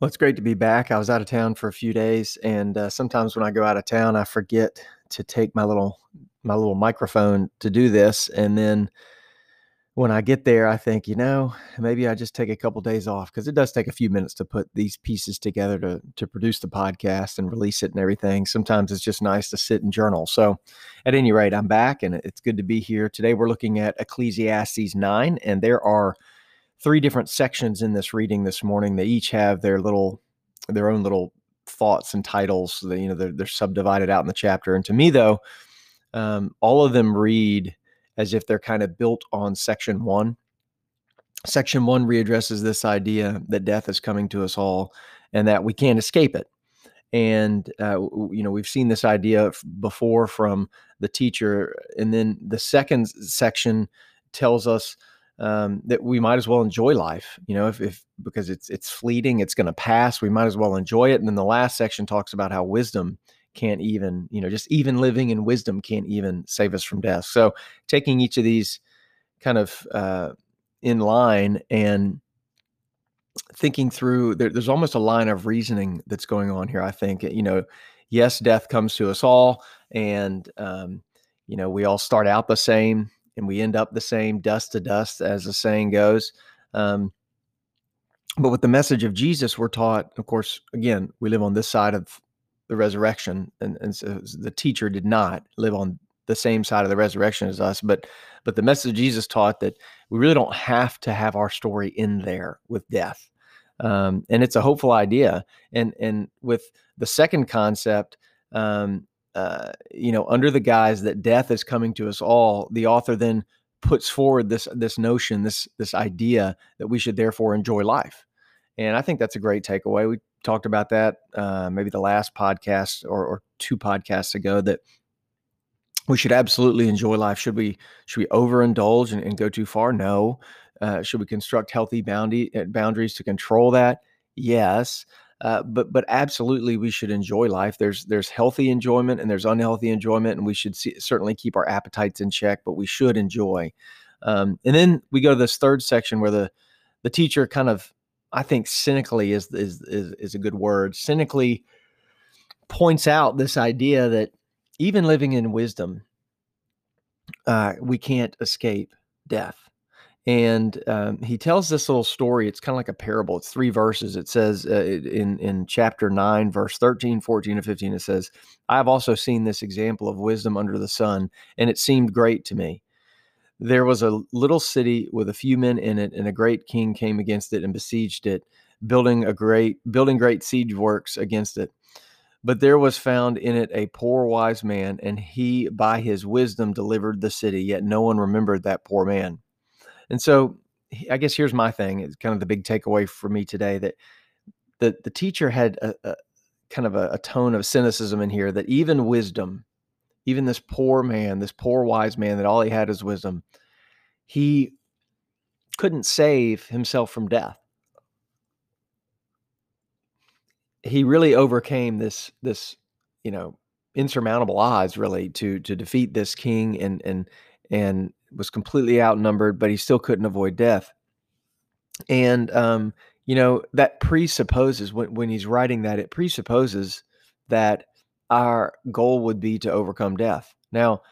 Well, it's great to be back. I was out of town for a few days, and uh, sometimes when I go out of town, I forget to take my little my little microphone to do this, and then when I get there, I think, you know, maybe I just take a couple days off because it does take a few minutes to put these pieces together to to produce the podcast and release it and everything. Sometimes it's just nice to sit and journal. So, at any rate, I'm back, and it's good to be here today. We're looking at Ecclesiastes nine, and there are three different sections in this reading this morning. They each have their little, their own little thoughts and titles. That you know, they're, they're subdivided out in the chapter. And to me, though, um, all of them read as if they're kind of built on section one. Section one readdresses this idea that death is coming to us all, and that we can't escape it. And uh, you know, we've seen this idea before from the teacher, and then the second section tells us um, that we might as well enjoy life, you know, if, if because it's it's fleeting, it's going to pass. We might as well enjoy it. And then the last section talks about how wisdom can't even, you know, just even living in wisdom can't even save us from death. So taking each of these kind of uh, in line and thinking through, there, there's almost a line of reasoning that's going on here. I think, you know, yes, death comes to us all, and um, you know, we all start out the same and we end up the same, dust to dust, as the saying goes. Um, but with the message of Jesus, we're taught, of course, again, we live on this side of the resurrection, and, and so the teacher did not live on the same side of the resurrection as us. But but the message of Jesus taught that we really don't have to have our story in there with death, um, and it's a hopeful idea. And and with the second concept, um, uh, you know, under the guise that death is coming to us all, the author then puts forward this this notion, this this idea that we should therefore enjoy life. And I think that's a great takeaway. We talked about that uh, maybe the last podcast or, or two podcasts ago that we should absolutely enjoy life. Should we should we overindulge and, and go too far? No. Uh, should we construct healthy boundary, uh, boundaries to control that? Yes. Uh, but but absolutely, we should enjoy life. There's there's healthy enjoyment and there's unhealthy enjoyment, and we should see, certainly keep our appetites in check. But we should enjoy. Um, and then we go to this third section where the the teacher kind of, I think, cynically is is is, is a good word. Cynically points out this idea that even living in wisdom, uh, we can't escape death. And um, he tells this little story. It's kind of like a parable. It's three verses. It says uh, in, in chapter 9, verse 13, 14, and 15, it says, I have also seen this example of wisdom under the sun, and it seemed great to me. There was a little city with a few men in it, and a great king came against it and besieged it, building a great building great siege works against it. But there was found in it a poor wise man, and he by his wisdom delivered the city, yet no one remembered that poor man. And so I guess here's my thing. It's kind of the big takeaway for me today that the the teacher had a, a kind of a, a, tone of cynicism in here that even wisdom, even this poor man, this poor wise man that all he had is wisdom, he couldn't save himself from death. He really overcame this this you know insurmountable odds really to to defeat this king and and and was completely outnumbered, but he still couldn't avoid death. And um, you know that presupposes when when he's writing that it presupposes that our goal would be to overcome death. Now,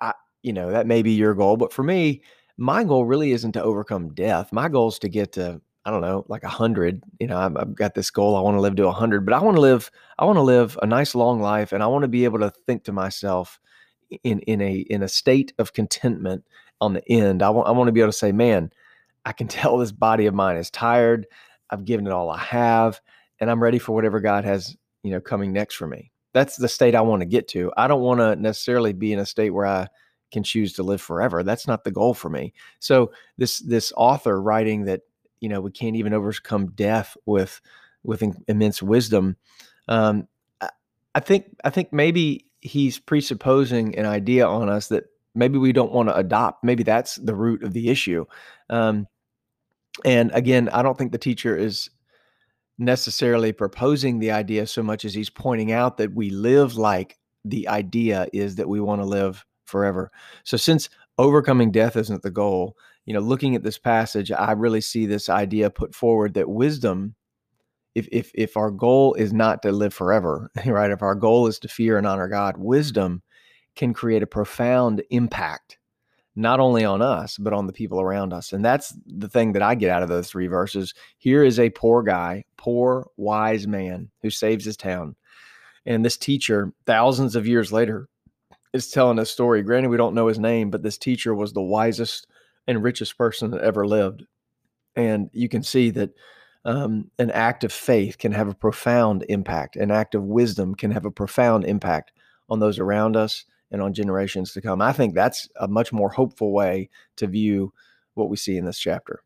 I you know that may be your goal, but for me, my goal really isn't to overcome death. My goal is to get to I don't know, like a hundred. You know, I've, I've, got this goal. I want to live to a hundred, but I want to live. I want to live a nice long life, and I want to be able to think to myself, in in a in a state of contentment on the end. I want I want to be able to say, man, I can tell this body of mine is tired. I've given it all I have, and I'm ready for whatever God has, you know, coming next for me. That's the state I want to get to. I don't want to necessarily be in a state where I can choose to live forever. That's not the goal for me. So this this author writing that you know we can't even overcome death with with immense wisdom. Um, I think I think maybe he's presupposing an idea on us that maybe we don't want to adopt. Maybe that's the root of the issue. Um, and again, I don't think the teacher is necessarily proposing the idea so much as he's pointing out that we live like the idea is that we want to live forever. So since overcoming death isn't the goal, you know, looking at this passage, I really see this idea put forward that wisdom if if if our goal is not to live forever, right? If our goal is to fear and honor God, wisdom can create a profound impact not only on us but on the people around us. And that's the thing that I get out of those three verses. Here is a poor guy, poor wise man who saves his town. And this teacher, thousands of years later, is telling a story. Granted, we don't know his name, but this teacher was the wisest and richest person that ever lived. And you can see that um, an act of faith can have a profound impact. An act of wisdom can have a profound impact on those around us and on generations to come. I think that's a much more hopeful way to view what we see in this chapter.